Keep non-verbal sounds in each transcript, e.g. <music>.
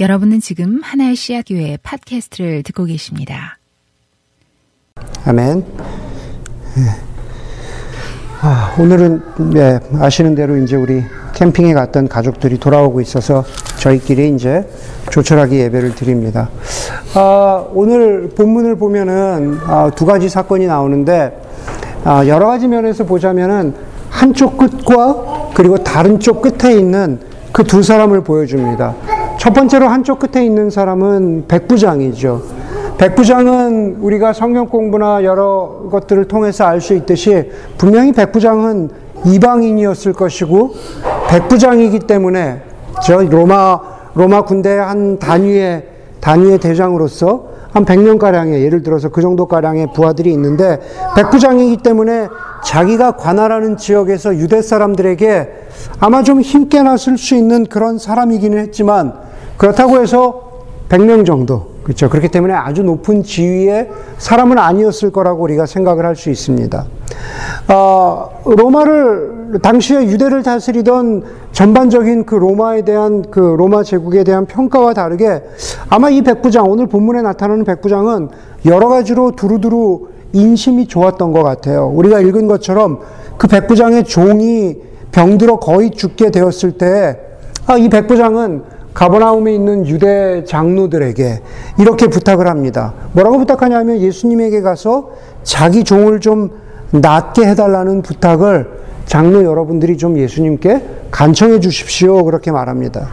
여러분은 지금 하나의 씨앗 교회 팟캐스트를 듣고 계십니다. 아멘. 예. 아, 오늘은 네, 아시는 대로 이제 우리 캠핑에 갔던 가족들이 돌아오고 있어서 저희끼리 이제 조촐하게 예배를 드립니다. 아, 오늘 본문을 보면은 아, 두 가지 사건이 나오는데 아, 여러 가지 면에서 보자면은 한쪽 끝과 그리고 다른 쪽 끝에 있는 그 두 사람을 보여줍니다. 첫 번째로 한쪽 끝에 있는 사람은 백부장이죠. 백부장은 우리가 성경 공부나 여러 것들을 통해서 알 수 있듯이 분명히 백부장은 이방인이었을 것이고 백부장이기 때문에 저 로마 로마 군대 한 단위의 단위의 대장으로서 한 100년 가량의 예를 들어서 그 정도 가량의 부하들이 있는데 백부장이기 때문에 자기가 관할하는 지역에서 유대 사람들에게 아마 좀 힘께 나설 수 있는 그런 사람이기는 했지만 그렇다고 해서 100명 정도 그렇죠. 그렇기 때문에 아주 높은 지위의 사람은 아니었을 거라고 우리가 생각을 할 수 있습니다. 어, 로마를 당시에 유대를 다스리던 전반적인 그 로마에 대한 그 로마 제국에 대한 평가와 다르게 아마 이 백부장 오늘 본문에 나타나는 백부장은 여러 가지로 두루두루 인심이 좋았던 것 같아요. 우리가 읽은 것처럼 그 백부장의 종이 병들어 거의 죽게 되었을 때, 아, 이 백부장은 가버나움에 있는 유대 장로들에게 이렇게 부탁을 합니다. 뭐라고 부탁하냐면 예수님에게 가서 자기 종을 좀 낫게 해달라는 부탁을 장로 여러분들이 좀 예수님께 간청해 주십시오. 그렇게 말합니다.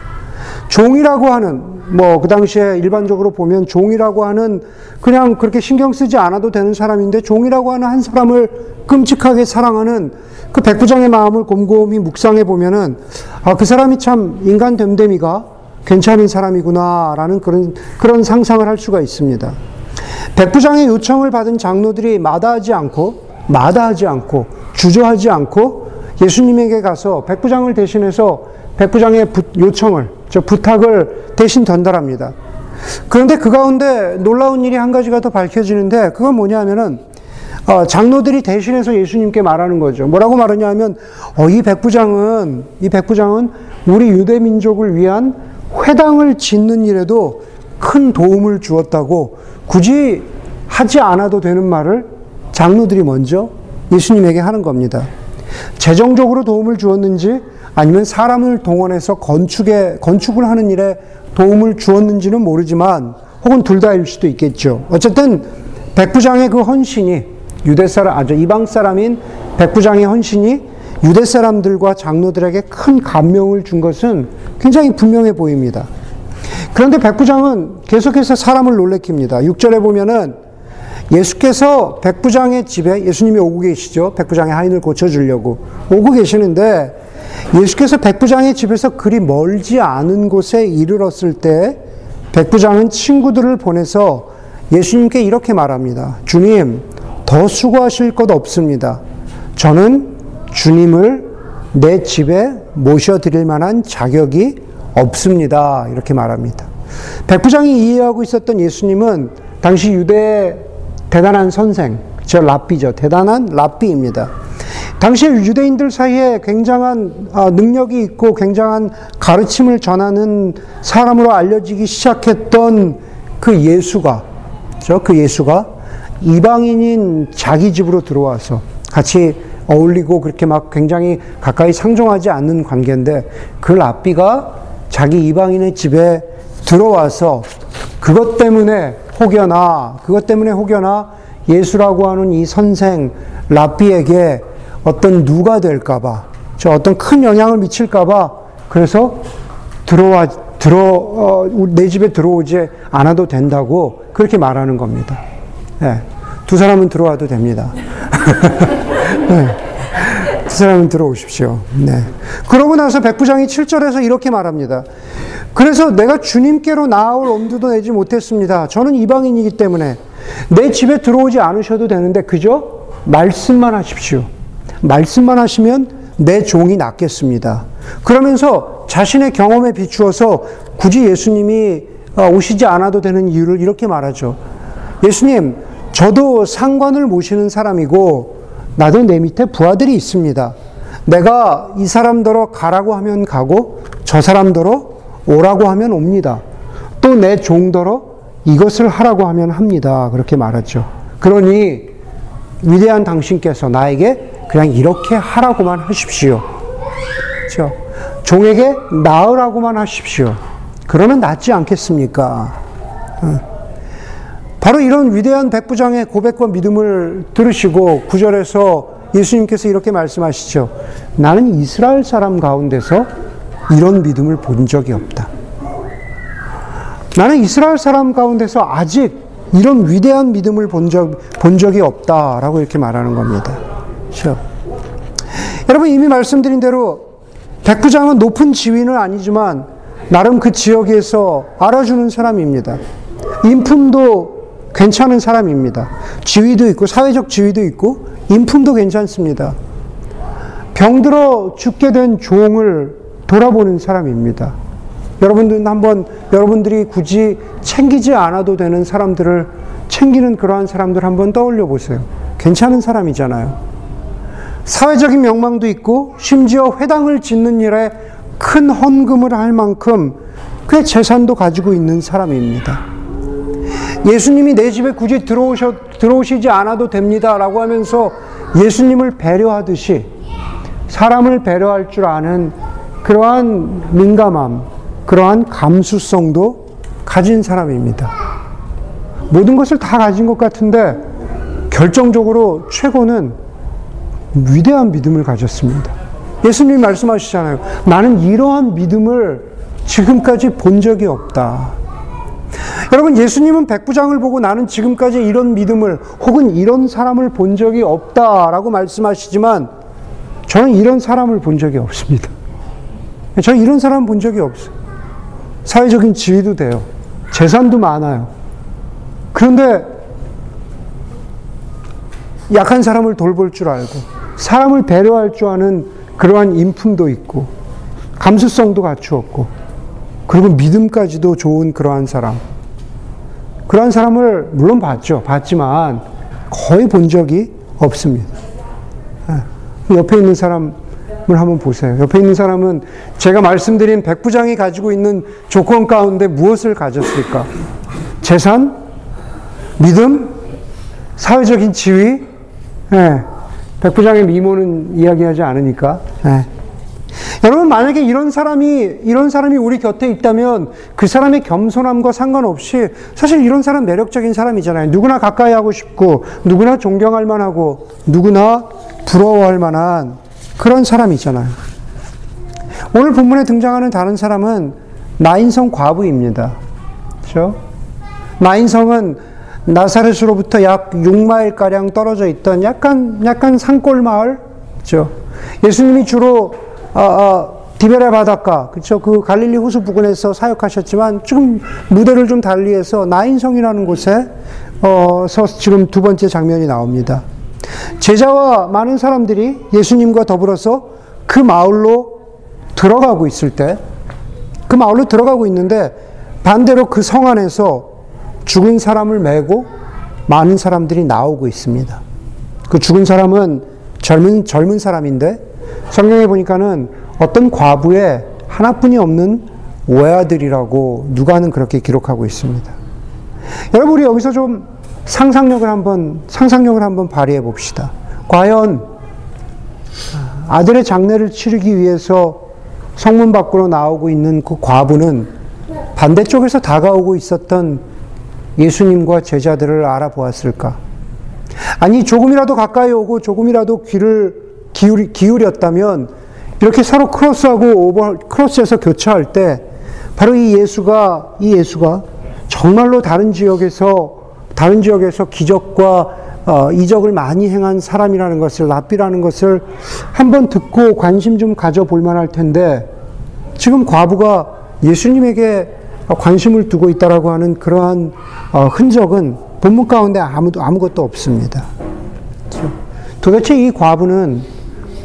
종이라고 하는, 뭐, 그 당시에 일반적으로 보면 종이라고 하는 그냥 그렇게 신경 쓰지 않아도 되는 사람인데 종이라고 하는 한 사람을 끔찍하게 사랑하는 그 백부장의 마음을 곰곰이 묵상해 보면은 아, 그 사람이 참 인간 됨됨이가 괜찮은 사람이구나라는 그런, 그런 상상을 할 수가 있습니다. 백부장의 요청을 받은 장로들이 마다하지 않고, 마다하지 않고, 주저하지 않고 예수님에게 가서 백부장을 대신해서 백부장의 요청을, 저 부탁을 대신 전달합니다. 그런데 그 가운데 놀라운 일이 한 가지가 더 밝혀지는데 그건 뭐냐 하면은 어, 장로들이 대신해서 예수님께 말하는 거죠. 뭐라고 말하냐 하면 어, 이 백부장은 이 백부장은 우리 유대 민족을 위한 회당을 짓는 일에도 큰 도움을 주었다고 굳이 하지 않아도 되는 말을 장로들이 먼저 예수님에게 하는 겁니다. 재정적으로 도움을 주었는지 아니면 사람을 동원해서 건축에, 건축을 하는 일에 도움을 주었는지는 모르지만 혹은 둘 다일 수도 있겠죠. 어쨌든 백부장의 그 헌신이 유대 사람, 아주 이방 사람인 백부장의 헌신이 유대 사람들과 장로들에게 큰 감명을 준 것은 굉장히 분명해 보입니다. 그런데 백부장은 계속해서 사람을 놀래킵니다. 6절에 보면은 예수께서 백부장의 집에 예수님이 오고 계시죠. 백부장의 하인을 고쳐주려고 오고 계시는데 예수께서 백부장의 집에서 그리 멀지 않은 곳에 이르렀을 때 백부장은 친구들을 보내서 예수님께 이렇게 말합니다. 주님, 더 수고하실 것 없습니다. 저는 주님을 내 집에 모셔드릴 만한 자격이 없습니다. 이렇게 말합니다. 백부장이 이해하고 있었던 예수님은 당시 유대 대단한 선생, 저 랍비죠. 대단한 랍비입니다. 당시 유대인들 사이에 굉장한 아, 능력이 있고 굉장한 가르침을 전하는 사람으로 알려지기 시작했던 그 예수가, 그 예수가 이방인인 자기 집으로 들어와서 같이 어울리고 그렇게 막 굉장히 가까이 상종하지 않는 관계인데 그 랍비가 자기 이방인의 집에 들어와서 그것 때문에 혹여나 그것 때문에 혹여나 예수라고 하는 이 선생 랍비에게 어떤 누가 될까봐 저 어떤 큰 영향을 미칠까봐 그래서 들어와 들어 어, 내 집에 들어오지 않아도 된다고 그렇게 말하는 겁니다. 네. 두 사람은 들어와도 됩니다. <laughs> 네. 두 사람은 들어오십시오. 네. 그러고 나서 백부장이 7절에서 이렇게 말합니다. 그래서 내가 주님께로 나아올 엄두도 내지 못했습니다. 저는 이방인이기 때문에 내 집에 들어오지 않으셔도 되는데 그저 말씀만 하십시오. 말씀만 하시면 내 종이 낫겠습니다. 그러면서 자신의 경험에 비추어서 굳이 예수님이 어, 오시지 않아도 되는 이유를 이렇게 말하죠. 예수님, 저도 상관을 모시는 사람이고 나도 내 밑에 부하들이 있습니다. 내가 이 사람더러 가라고 하면 가고 저 사람더러 오라고 하면 옵니다. 또 내 종더러 이것을 하라고 하면 합니다. 그렇게 말하죠. 그러니 위대한 당신께서 나에게 그냥 이렇게 하라고만 하십시오. 그렇죠? 종에게 나으라고만 하십시오. 그러면 낫지 않겠습니까? 바로 이런 위대한 백부장의 고백과 믿음을 들으시고 구절에서 예수님께서 이렇게 말씀하시죠. 나는 이스라엘 사람 가운데서 이런 믿음을 본 적이 없다. 나는 이스라엘 사람 가운데서 아직 이런 위대한 믿음을 본, 적, 본 적이 없다라고 이렇게 말하는 겁니다. 그렇죠? 여러분 이미 말씀드린 대로 백부장은 높은 지위는 아니지만 나름 그 지역에서 알아주는 사람입니다. 인품도 괜찮은 사람입니다. 지위도 있고 사회적 지위도 있고 인품도 괜찮습니다. 병들어 죽게 된 종을 돌아보는 사람입니다. 여러분들은 한번 여러분들이 굳이 챙기지 않아도 되는 사람들을 챙기는 그러한 사람들 한번 떠올려 보세요. 괜찮은 사람이잖아요. 사회적인 명망도 있고 심지어 회당을 짓는 일에 큰 헌금을 할 만큼 꽤 재산도 가지고 있는 사람입니다. 예수님이 내 집에 굳이 들어오셔, 들어오시지 않아도 됩니다 라고 하면서 예수님을 배려하듯이 사람을 배려할 줄 아는 그러한 민감함, 그러한 감수성도 가진 사람입니다. 모든 것을 다 가진 것 같은데 결정적으로 최고는 위대한 믿음을 가졌습니다. 예수님이 말씀하시잖아요. 나는 이러한 믿음을 지금까지 본 적이 없다. 여러분, 예수님은 백부장을 보고 나는 지금까지 이런 믿음을 혹은 이런 사람을 본 적이 없다라고 말씀하시지만 저는 이런 사람을 본 적이 없습니다. 저는 이런 사람 본 적이 없어요. 사회적인 지위도 돼요. 재산도 많아요. 그런데 약한 사람을 돌볼 줄 알고 사람을 배려할 줄 아는 그러한 인품도 있고 감수성도 갖추었고 그리고 믿음까지도 좋은 그러한 사람. 그러한 사람을 물론 봤죠. 봤지만 거의 본 적이 없습니다. 예. 옆에 있는 사람을 한번 보세요. 옆에 있는 사람은 제가 말씀드린 백부장이 가지고 있는 조건 가운데 무엇을 가졌을까? 재산, 믿음, 사회적인 지위, 예. 백부장의 미모는 이야기하지 않으니까. 예. 여러분 만약에 이런 사람이 이런 사람이 우리 곁에 있다면 그 사람의 겸손함과 상관없이 사실 이런 사람 매력적인 사람이잖아요. 누구나 가까이 하고 싶고 누구나 존경할 만하고 누구나 부러워할 만한 그런 사람이잖아요. 오늘 본문에 등장하는 다른 사람은 나인성 과부입니다. 그렇죠? 나인성은 나사렛으로부터 약 6마일 가량 떨어져 있던 약간 약간 산골 마을, 그렇죠? 예수님이 주로 어, 어, 디베레 바닷가, 그렇죠? 그 갈릴리 호수 부근에서 사역하셨지만 지금 무대를 좀 달리해서 나인성이라는 곳에 어서 지금 두 번째 장면이 나옵니다. 제자와 많은 사람들이 예수님과 더불어서 그 마을로 들어가고 있을 때, 그 마을로 들어가고 있는데 반대로 그 성 안에서 죽은 사람을 메고 많은 사람들이 나오고 있습니다. 그 죽은 사람은 젊은 젊은 사람인데 성경에 보니까는 어떤 과부의 하나뿐이 없는 외아들이라고 누가는 그렇게 기록하고 있습니다. 여러분 우리 여기서 좀 상상력을 한번 상상력을 한번 발휘해 봅시다. 과연 아들의 장례를 치르기 위해서 성문 밖으로 나오고 있는 그 과부는 반대쪽에서 다가오고 있었던 예수님과 제자들을 알아보았을까? 아니 조금이라도 가까이 오고 조금이라도 귀를 기울이, 기울였다면 이렇게 서로 크로스하고 오버 크로스해서 교차할 때 바로 이 예수가 이 예수가 정말로 다른 지역에서 다른 지역에서 기적과 어, 이적을 많이 행한 사람이라는 것을 랍비라는 것을 한번 듣고 관심 좀 가져볼 만할 텐데 지금 과부가 예수님에게 관심을 두고 있다라고 하는 그러한 어, 흔적은 본문 가운데 아무도 아무것도 없습니다. 도대체 이 과부는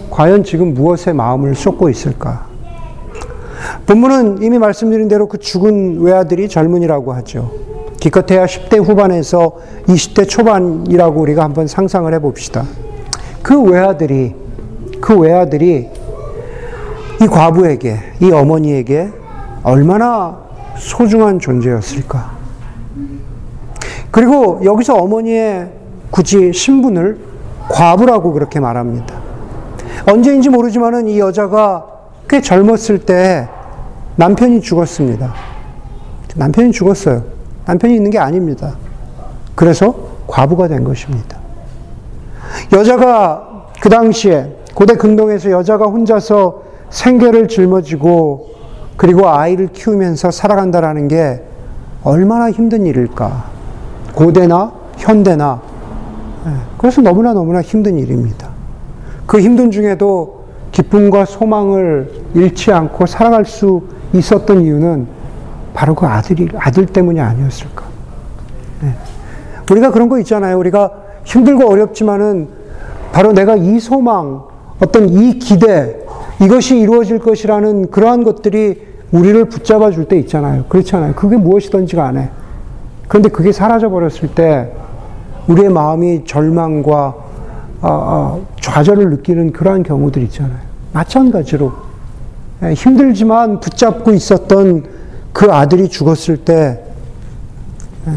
과연 지금 무엇에 마음을 쏟고 있을까? 본문은 이미 말씀드린 대로 그 죽은 외아들이 젊은이라고 하죠. 기껏해야 10대 후반에서 20대 초반이라고 우리가 한번 상상을 해봅시다. 그 외아들이, 그 외아들이 이 과부에게, 이 어머니에게 얼마나 소중한 존재였을까? 그리고 여기서 어머니의 굳이 신분을 과부라고 그렇게 말합니다. 언제인지 모르지만은 이 여자가 꽤 젊었을 때 남편이 죽었습니다. 남편이 죽었어요. 남편이 있는 게 아닙니다. 그래서 과부가 된 것입니다. 여자가 그 당시에 고대 근동에서 여자가 혼자서 생계를 짊어지고 그리고 아이를 키우면서 살아간다라는 게 얼마나 힘든 일일까. 고대나 현대나 예, 그래서 너무나 너무나 힘든 일입니다. 그 힘든 중에도 기쁨과 소망을 잃지 않고 살아갈 수 있었던 이유는 바로 그 아들이 아들 때문이 아니었을까. 네. 우리가 그런 거 있잖아요. 우리가 힘들고 어렵지만은 바로 내가 이 소망, 어떤 이 기대, 이것이 이루어질 것이라는 그러한 것들이 우리를 붙잡아 줄 때 있잖아요. 그렇잖아요. 그게 무엇이든지 간에. 그런데 그게 사라져 버렸을 때 우리의 마음이 절망과 좌절을 느끼는 그러한 경우들 있잖아요. 마찬가지로 예, 힘들지만 붙잡고 있었던 그 아들이 죽었을 때 예,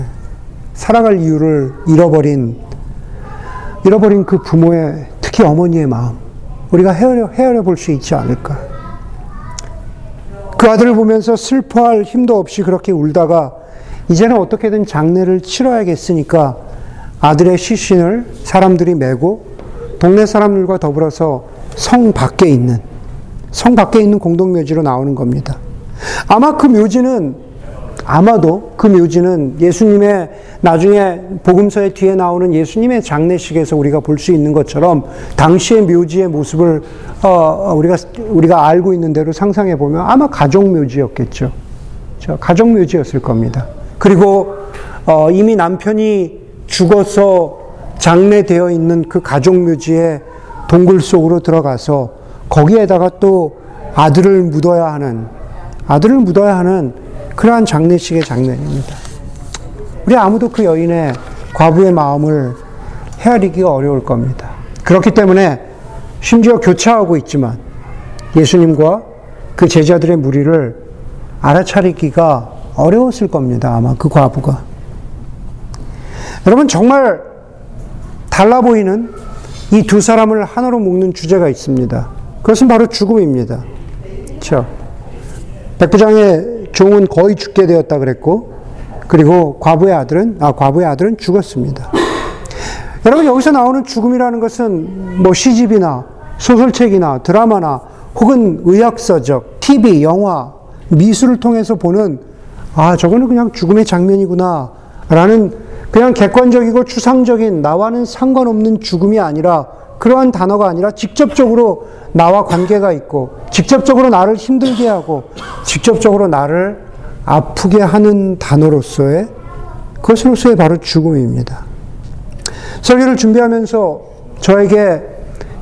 살아갈 이유를 잃어버린 잃어버린 그 부모의 특히 어머니의 마음 우리가 헤아려 헤아려 볼 수 있지 않을까? 그 아들을 보면서 슬퍼할 힘도 없이 그렇게 울다가 이제는 어떻게든 장례를 치러야겠으니까 아들의 시신을 사람들이 메고 동네 사람들과 더불어서 성 밖에 있는 성 밖에 있는 공동묘지로 나오는 겁니다. 아마 그 묘지는 아마도 그 묘지는 예수님의 나중에 복음서의 뒤에 나오는 예수님의 장례식에서 우리가 볼 수 있는 것처럼 당시의 묘지의 모습을 어, 어, 우리가 우리가 알고 있는 대로 상상해 보면 아마 가족 묘지였겠죠. 가족 묘지였을 겁니다. 그리고 어, 이미 남편이 죽어서 장례되어 있는 그 가족 묘지의 동굴 속으로 들어가서 거기에다가 또 아들을 묻어야 하는 아들을 묻어야 하는 그러한 장례식의 장면입니다. 우리 아무도 그 여인의 과부의 마음을 헤아리기가 어려울 겁니다. 그렇기 때문에 심지어 교차하고 있지만 예수님과 그 제자들의 무리를 알아차리기가 어려웠을 겁니다. 아마 그 과부가. 여러분 정말 달라 보이는 이 두 사람을 하나로 묶는 주제가 있습니다. 그것은 바로 죽음입니다. 그렇죠? 백부장의 종은 거의 죽게 되었다 그랬고, 그리고 과부의 아들은, 아, 과부의 아들은 죽었습니다. 여러분, 여기서 나오는 죽음이라는 것은 뭐 시집이나 소설책이나 드라마나 혹은 의학서적, TV, 영화, 미술을 통해서 보는, 아, 저거는 그냥 죽음의 장면이구나, 라는 그냥 객관적이고 추상적인 나와는 상관없는 죽음이 아니라 그러한 단어가 아니라 직접적으로 나와 관계가 있고 직접적으로 나를 힘들게 하고 직접적으로 나를 아프게 하는 단어로서의 그것으로서의 바로 죽음입니다. 설교를 준비하면서 저에게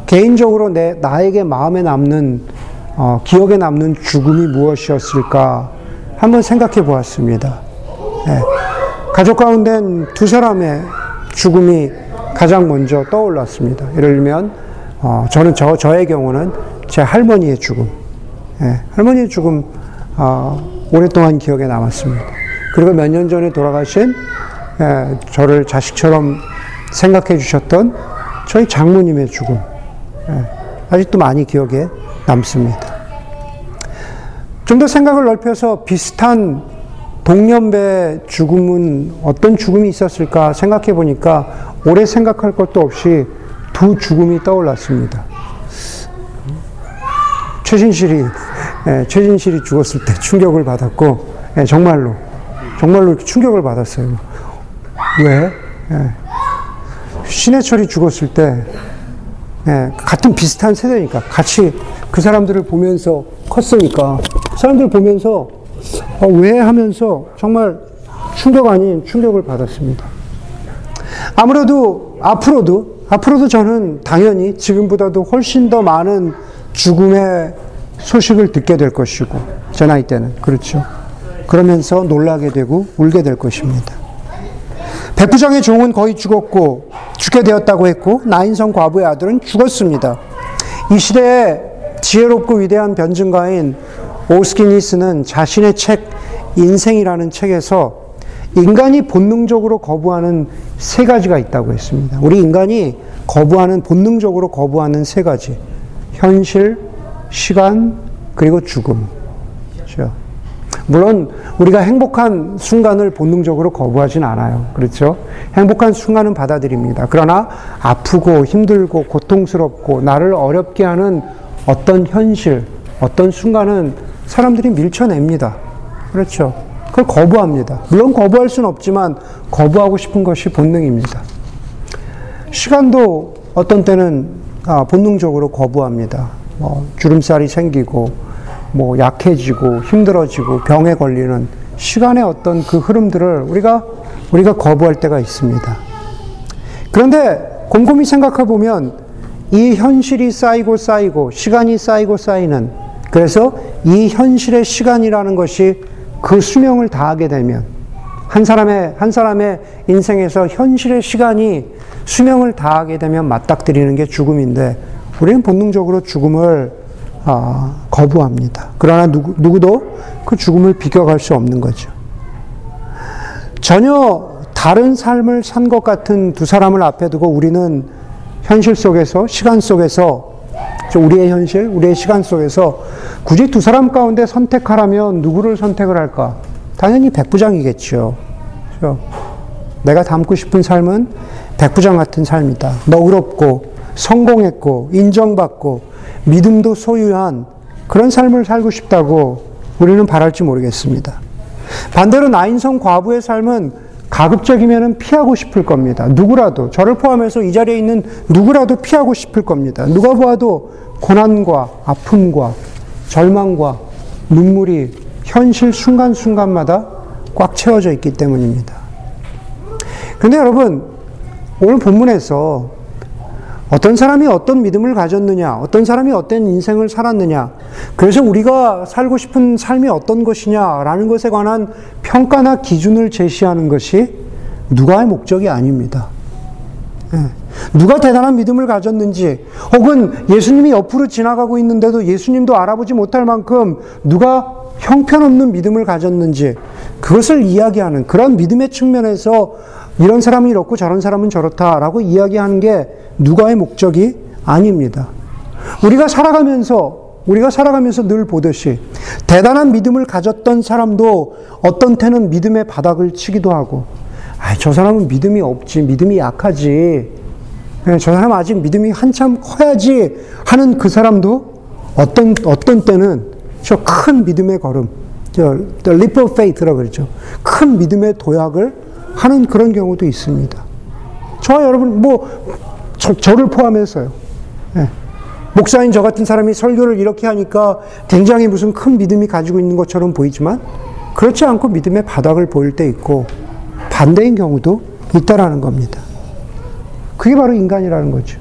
개인적으로 내 나에게 마음에 남는 어, 기억에 남는 죽음이 무엇이었을까 한번 생각해 보았습니다. 네. 가족 가운데 두 사람의 죽음이 가장 먼저 떠올랐습니다. 예를 들면 어, 저는 저 저의 경우는 제 할머니의 죽음, 예, 할머니의 죽음 어, 오랫동안 기억에 남았습니다. 그리고 몇 년 전에 돌아가신 예, 저를 자식처럼 생각해 주셨던 저희 장모님의 죽음 예, 아직도 많이 기억에 남습니다. 좀 더 생각을 넓혀서 비슷한 동년배 죽음은 어떤 죽음이 있었을까 생각해 보니까 오래 생각할 것도 없이 두 죽음이 떠올랐습니다. 최진실이 예, 최진실이 죽었을 때 충격을 받았고 예, 정말로 정말로 충격을 받았어요. 왜? 예, 신해철이 죽었을 때 예, 같은 비슷한 세대니까 같이 그 사람들을 보면서 컸으니까 사람들 보면서 어, 왜 하면서 정말 충격 아닌 충격을 받았습니다. 아무래도 앞으로도 앞으로도 저는 당연히 지금보다도 훨씬 더 많은 죽음의 소식을 듣게 될 것이고 제 나이 때는 그렇죠. 그러면서 놀라게 되고 울게 될 것입니다. 백부장의 종은 거의 죽었고 죽게 되었다고 했고 나인성 과부의 아들은 죽었습니다. 이 시대에 지혜롭고 위대한 변증가인 오스키니스는 자신의 책 인생이라는 책에서 인간이 본능적으로 거부하는 세 가지가 있다고 했습니다. 우리 인간이 거부하는, 본능적으로 거부하는 세 가지. 현실, 시간, 그리고 죽음. 그렇죠? 물론 우리가 행복한 순간을 본능적으로 거부하진 않아요. 그렇죠? 행복한 순간은 받아들입니다. 그러나 아프고 힘들고 고통스럽고 나를 어렵게 하는 어떤 현실, 어떤 순간은 사람들이 밀쳐냅니다. 그렇죠? 그걸 거부합니다. 물론 거부할 수는 없지만 거부하고 싶은 것이 본능입니다. 시간도 어떤 때는 아, 본능적으로 거부합니다. 뭐 주름살이 생기고 뭐 약해지고 힘들어지고 병에 걸리는 시간의 어떤 그 흐름들을 우리가 우리가 거부할 때가 있습니다. 그런데 곰곰이 생각해 보면 이 현실이 쌓이고 쌓이고 시간이 쌓이고 쌓이는 그래서 이 현실의 시간이라는 것이 그 수명을 다하게 되면 한 사람의 한 사람의 인생에서 현실의 시간이 수명을 다하게 되면 맞닥뜨리는 게 죽음인데 우리는 본능적으로 죽음을 아, 거부합니다. 그러나 누구, 누구도 그 죽음을 비껴갈 수 없는 거죠. 전혀 다른 삶을 산 것 같은 두 사람을 앞에 두고 우리는 현실 속에서, 시간 속에서, 우리의 현실, 우리의 시간 속에서 굳이 두 사람 가운데 선택하라면 누구를 선택을 할까? 당연히 백부장이겠죠. 그렇죠? 내가 담고 싶은 삶은 백부장 같은 삶이다. 너그럽고, 성공했고, 인정받고, 믿음도 소유한 그런 삶을 살고 싶다고 우리는 바랄지 모르겠습니다. 반대로 나인성 과부의 삶은 가급적이면 피하고 싶을 겁니다. 누구라도, 저를 포함해서 이 자리에 있는 누구라도 피하고 싶을 겁니다. 누가 보아도 고난과 아픔과 절망과 눈물이 현실 순간순간마다 꽉 채워져 있기 때문입니다. 근데 여러분, 오늘 본문에서 어떤 사람이 어떤 믿음을 가졌느냐, 어떤 사람이 어떤 인생을 살았느냐, 그래서 우리가 살고 싶은 삶이 어떤 것이냐라는 것에 관한 평가나 기준을 제시하는 것이 누가의 목적이 아닙니다. 예. 누가 대단한 믿음을 가졌는지, 혹은 예수님이 옆으로 지나가고 있는데도 예수님도 알아보지 못할 만큼 누가 형편없는 믿음을 가졌는지, 그것을 이야기하는 그런 믿음의 측면에서 이런 사람은 이렇고 저런 사람은 저렇다라고 이야기하는 게 누가의 목적이 아닙니다. 우리가 살아가면서 우리가 살아가면서 늘 보듯이 대단한 믿음을 가졌던 사람도 어떤 때는 믿음의 바닥을 치기도 하고 아, 저 사람은 믿음이 없지, 믿음이 약하지. 예, 저 사람 아직 믿음이 한참 커야지 하는 그 사람도 어떤 어떤 때는 저 큰 믿음의 걸음, 저 leap of faith라고 그러죠. 큰 믿음의 도약을 하는 그런 경우도 있습니다. 저와 여러분 뭐 저, 저를 포함해서요. 네. 목사인 저 같은 사람이 설교를 이렇게 하니까 굉장히 무슨 큰 믿음이 가지고 있는 것처럼 보이지만 그렇지 않고 믿음의 바닥을 보일 때 있고 반대인 경우도 있다라는 겁니다. 그게 바로 인간이라는 거죠.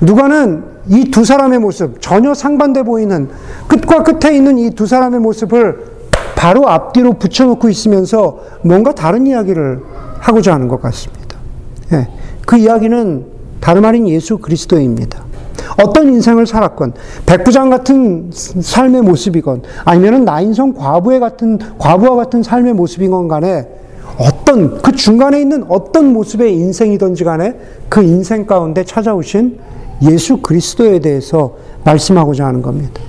누가는 이 두 사람의 모습, 전혀 상반돼 보이는 끝과 끝에 있는 이 두 사람의 모습을 바로 앞뒤로 붙여놓고 있으면서 뭔가 다른 이야기를 하고자 하는 것 같습니다. 예, 그 이야기는 다름 아닌 예수 그리스도입니다. 어떤 인생을 살았건, 백부장 같은 삶의 모습이건, 아니면 나인성 과부의 같은, 과부와 같은 삶의 모습이건 간에, 어떤, 그 중간에 있는 어떤 모습의 인생이든지 간에 그 인생 가운데 찾아오신 예수 그리스도에 대해서 말씀하고자 하는 겁니다.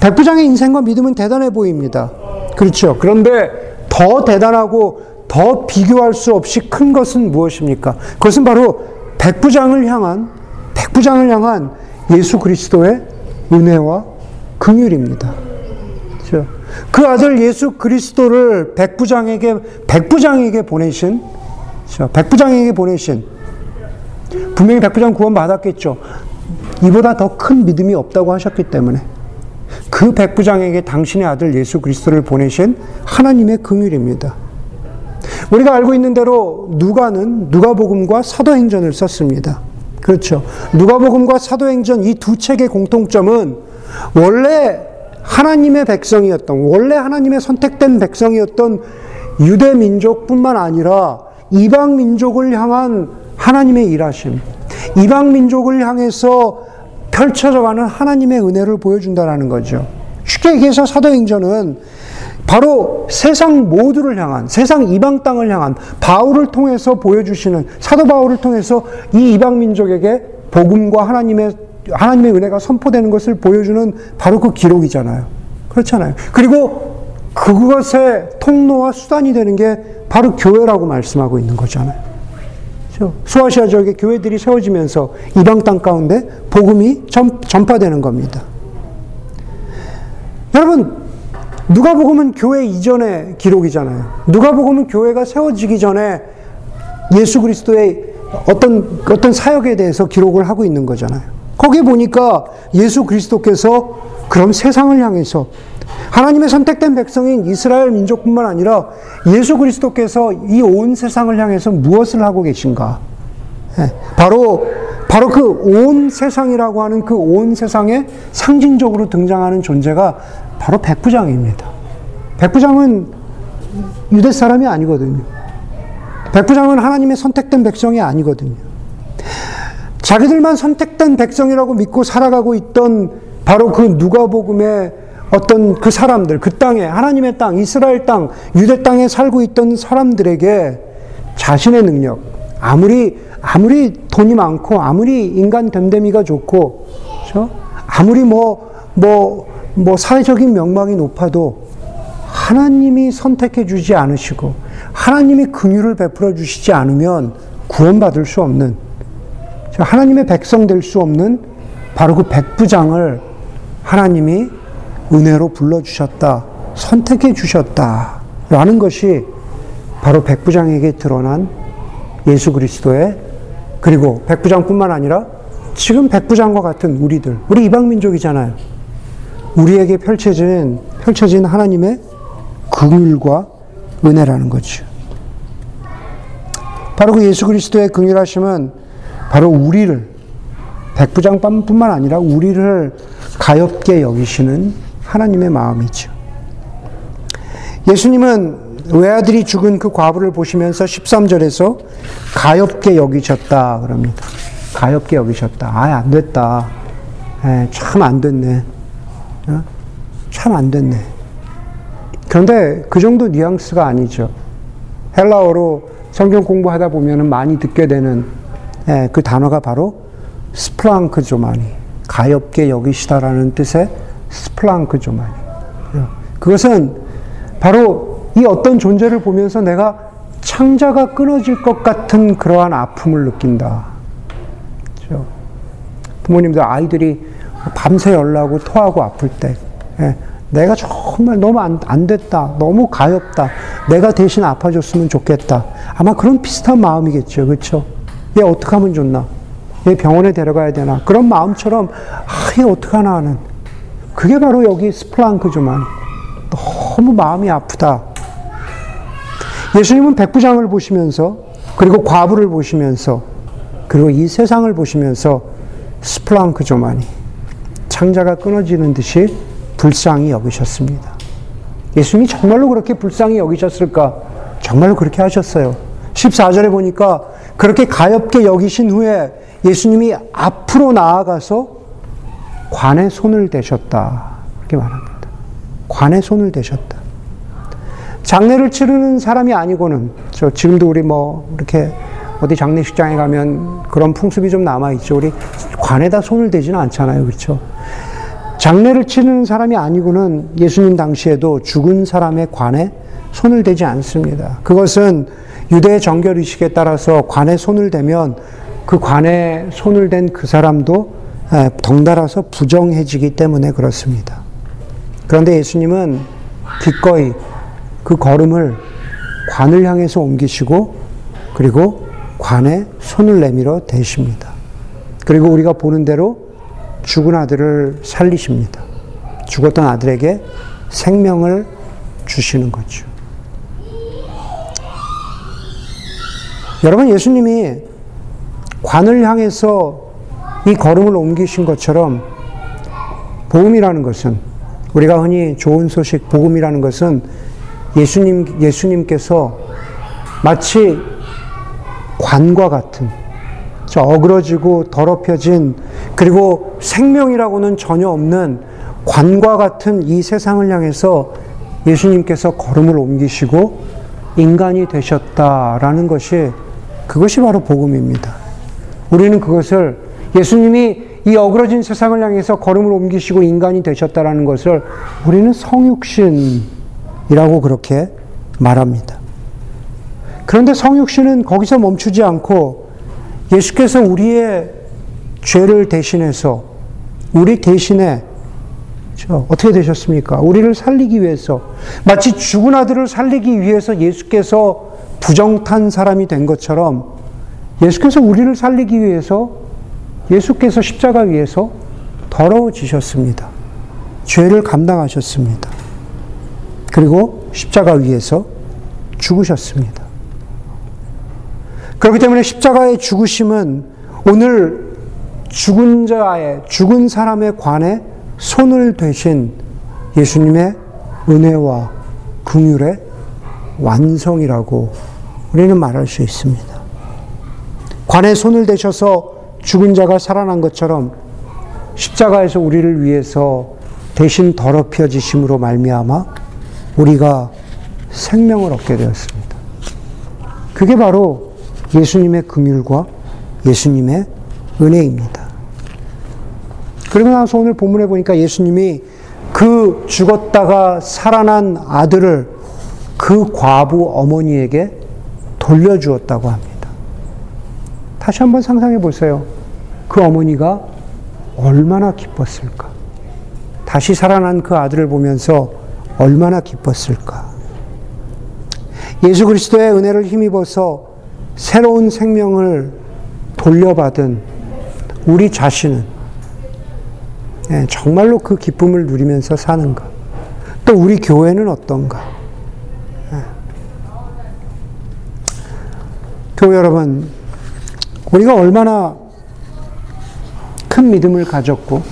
백부장의 인생과 믿음은 대단해 보입니다. 그렇죠. 그런데 더 대단하고 더 비교할 수 없이 큰 것은 무엇입니까? 그것은 바로 백부장을 향한 백부장을 향한 예수 그리스도의 은혜와 긍휼입니다. 그렇죠? 그 아들 예수 그리스도를 백부장에게 백부장에게 보내신 그렇죠? 백부장에게 보내신 분명히 백부장 구원 받았겠죠. 이보다 더 큰 믿음이 없다고 하셨기 때문에 그 백부장에게 당신의 아들 예수 그리스도를 보내신 하나님의 긍휼입니다. 우리가 알고 있는 대로 누가는 누가복음과 사도행전을 썼습니다. 그렇죠. 누가복음과 사도행전 이 두 책의 공통점은 원래 하나님의 백성이었던 원래 하나님의 선택된 백성이었던 유대 민족뿐만 아니라 이방 민족을 향한 하나님의 일하심, 이방 민족을 향해서 펼쳐져가는 하나님의 은혜를 보여준다라는 거죠. 쉽게 얘기해서 사도행전은 바로 세상 모두를 향한 세상 이방 땅을 향한 바울을 통해서 보여주시는 사도 바울을 통해서 이 이방 민족에게 복음과 하나님의 하나님의 은혜가 선포되는 것을 보여주는 바로 그 기록이잖아요. 그렇잖아요. 그리고 그것의 통로와 수단이 되는 게 바로 교회라고 말씀하고 있는 거잖아요. 그렇죠? 수아시아 지역에 교회들이 세워지면서 이방 땅 가운데 복음이 전, 전파되는 겁니다. 여러분, 누가복음은 교회 이전의 기록이잖아요. 누가복음은 교회가 세워지기 전에 예수 그리스도의 어떤 어떤 사역에 대해서 기록을 하고 있는 거잖아요. 거기 보니까 예수 그리스도께서 그럼 세상을 향해서 하나님의 선택된 백성인 이스라엘 민족뿐만 아니라 예수 그리스도께서 이 온 세상을 향해서 무엇을 하고 계신가? 예, 바로 바로 그 온 세상이라고 하는 그 온 세상에 상징적으로 등장하는 존재가 바로 백부장입니다. 백부장은 유대 사람이 아니거든요. 백부장은 하나님의 선택된 백성이 아니거든요. 자기들만 선택된 백성이라고 믿고 살아가고 있던 바로 그 누가복음의 어떤 그 사람들, 그 땅에 하나님의 땅, 이스라엘 땅, 유대 땅에 살고 있던 사람들에게 자신의 능력, 아무리 아무리 돈이 많고 아무리 인간 됨됨이가 좋고, 그렇죠? 아무리 뭐 뭐, 뭐 사회적인 명망이 높아도 하나님이 선택해 주지 않으시고 하나님이 긍휼을 베풀어 주시지 않으면 구원받을 수 없는 하나님의 백성 될 수 없는 바로 그 백부장을 하나님이 은혜로 불러 주셨다. 선택해 주셨다. 라는 것이 바로 백부장에게 드러난 예수 그리스도의 그리고 백부장뿐만 아니라 지금 백부장과 같은 우리들, 우리 이방 민족이잖아요. 우리에게 펼쳐진 펼쳐진 하나님의 긍휼과 은혜라는 거죠. 바로 그 예수 그리스도의 긍휼하심은 바로 우리를 백부장뿐만 아니라 우리를 가엽게 여기시는 하나님의 마음이죠. 예수님은 외아들이 죽은 그 과부를 보시면서 13절에서 가엽게 여기셨다 그럽니다. 가엽게 여기셨다. 아, 안 됐다. 참 안 됐네. 어? 참안 됐네. 그런데 그 정도 뉘앙스가 아니죠. 헬라어로 성경 공부하다 보면 많이 듣게 되는 그 단어가 바로 스플랑크조마니, 가엽게 여기시다라는 뜻의 스플랑크조마니. 그것은 바로 이 어떤 존재를 보면서 내가 창자가 끊어질 것 같은 그러한 아픔을 느낀다. 그렇죠? 부모님들 아이들이 밤새 열나고 토하고 아플 때 예, 내가 정말 너무 안, 안 됐다. 너무 가엽다. 내가 대신 아파줬으면 좋겠다. 아마 그런 비슷한 마음이겠죠. 그렇죠? 얘 어떻게 하면 좋나? 얘 병원에 데려가야 되나? 그런 마음처럼 아, 얘 어떡하나 하는 그게 바로 여기 스플랑크조만 너무 마음이 아프다. 예수님은 백부장을 보시면서 그리고 과부를 보시면서 그리고 이 세상을 보시면서 스플랑크조만이 창자가 끊어지는 듯이 불쌍히 여기셨습니다. 예수님이 정말로 그렇게 불쌍히 여기셨을까? 정말로 그렇게 하셨어요. 14절에 보니까 그렇게 가엽게 여기신 후에 예수님이 앞으로 나아가서 관에 손을 대셨다. 이렇게 말합니다. 관에 손을 대셨다. 장례를 치르는 사람이 아니고는 저 지금도 우리 뭐 이렇게 어디 장례식장에 가면 그런 풍습이 좀 남아 있죠. 우리 관에다 손을 대지는 않잖아요. 그렇죠? 장례를 치르는 사람이 아니고는 예수님 당시에도 죽은 사람의 관에 손을 대지 않습니다. 그것은 유대 정결 의식에 따라서 관에 손을 대면 그 관에 손을 댄 그 사람도 덩달아서 부정해지기 때문에 그렇습니다. 그런데 예수님은 기꺼이 그 걸음을 관을 향해서 옮기시고 그리고 관에 손을 내밀어 대십니다. 그리고 우리가 보는 대로 죽은 아들을 살리십니다. 죽었던 아들에게 생명을 주시는 거죠. 여러분, 예수님이 관을 향해서 이 걸음을 옮기신 것처럼 복음이라는 것은 우리가 흔히 좋은 소식, 복음이라는 것은 예수님, 예수님께서 마치 관과 같은 어그러지고 더럽혀진 그리고 생명이라고는 전혀 없는 관과 같은 이 세상을 향해서 예수님께서 걸음을 옮기시고 인간이 되셨다라는 것이 그것이 바로 복음입니다. 우리는 그것을 예수님이 이 어그러진 세상을 향해서 걸음을 옮기시고 인간이 되셨다라는 것을 우리는 성육신이라고 그렇게 말합니다. 그런데 성육신은 거기서 멈추지 않고 예수께서 우리의 죄를 대신해서 우리 대신에 어떻게 되셨습니까? 우리를 살리기 위해서 마치 죽은 아들을 살리기 위해서 예수께서 부정탄 사람이 된 것처럼 예수께서 우리를 살리기 위해서 예수께서 십자가 위에서 더러워지셨습니다. 죄를 감당하셨습니다. 그리고 십자가 위에서 죽으셨습니다. 그렇기 때문에 십자가의 죽으심은 오늘 죽은 자의, 죽은 사람의 관에 손을 대신 예수님의 은혜와 긍휼의 완성이라고 우리는 말할 수 있습니다. 관에 손을 대셔서 죽은 자가 살아난 것처럼 십자가에서 우리를 위해서 대신 더럽혀지심으로 말미암아 우리가 생명을 얻게 되었습니다. 그게 바로 예수님의 긍휼과 예수님의 은혜입니다. 그러고 나서 오늘 본문에 보니까 예수님이 그 죽었다가 살아난 아들을 그 과부 어머니에게 돌려주었다고 합니다. 다시 한번 상상해 보세요. 그 어머니가 얼마나 기뻤을까? 다시 살아난 그 아들을 보면서 얼마나 기뻤을까? 예수 그리스도의 은혜를 힘입어서 새로운 생명을 돌려받은 우리 자신은 예, 정말로 그 기쁨을 누리면서 사는가? 또 우리 교회는 어떤가? 예. 교회 여러분, 우리가 얼마나 큰 믿음을 가졌고,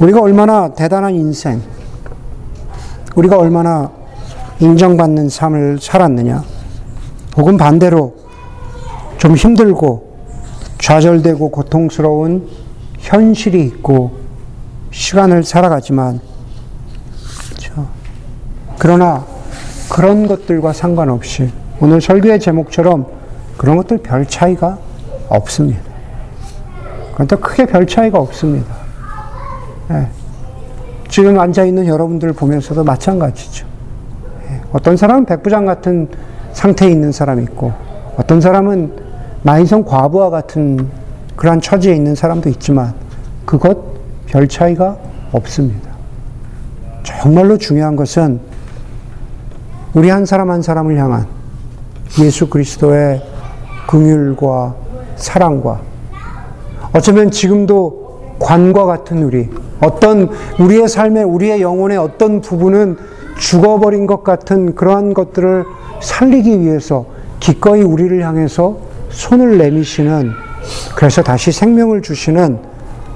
우리가 얼마나 대단한 인생, 우리가 얼마나 인정받는 삶을 살았느냐, 혹은 반대로 좀 힘들고 좌절되고 고통스러운 현실이 있고 시간을 살아가지만. 그러나 그런 것들과 상관없이 오늘 설교의 제목처럼 그런 것들 별 차이가 없습니다. 그런데 크게 별 차이가 없습니다. 네. 지금 앉아 있는 여러분들 보면서도 마찬가지죠. 네. 어떤 사람은 백부장 같은 상태에 있는 사람이 있고, 어떤 사람은 마이성 과부와 같은 그러한 처지에 있는 사람도 있지만, 그것 별 차이가 없습니다. 정말로 중요한 것은 우리 한 사람 한 사람을 향한 예수 그리스도의 긍휼과 사랑과 어쩌면 지금도 관과 같은 우리 어떤 우리의 삶의 우리의 영혼의 어떤 부분은 죽어버린 것 같은 그러한 것들을 살리기 위해서 기꺼이 우리를 향해서 손을 내미시는 그래서 다시 생명을 주시는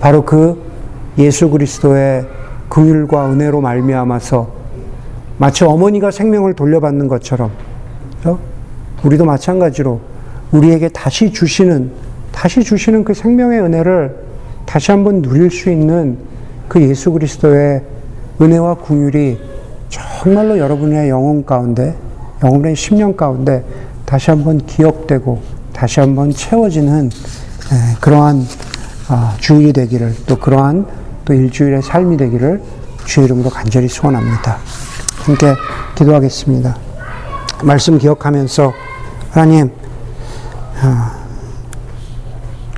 바로 그 예수 그리스도의 긍휼과 은혜로 말미암아서 마치 어머니가 생명을 돌려받는 것처럼 우리도 마찬가지로 우리에게 다시 주시는, 다시 주시는 그 생명의 은혜를 다시 한번 누릴 수 있는 그 예수 그리스도의 은혜와 궁율이 정말로 여러분의 영혼 가운데, 영혼의 심령 가운데 다시 한번 기억되고 다시 한번 채워지는 그러한 아, 주일이 되기를 또 그러한 또 일주일의 삶이 되기를 주의 이름으로 간절히 소원합니다. 함께 기도하겠습니다. 말씀 기억하면서 하나님 아,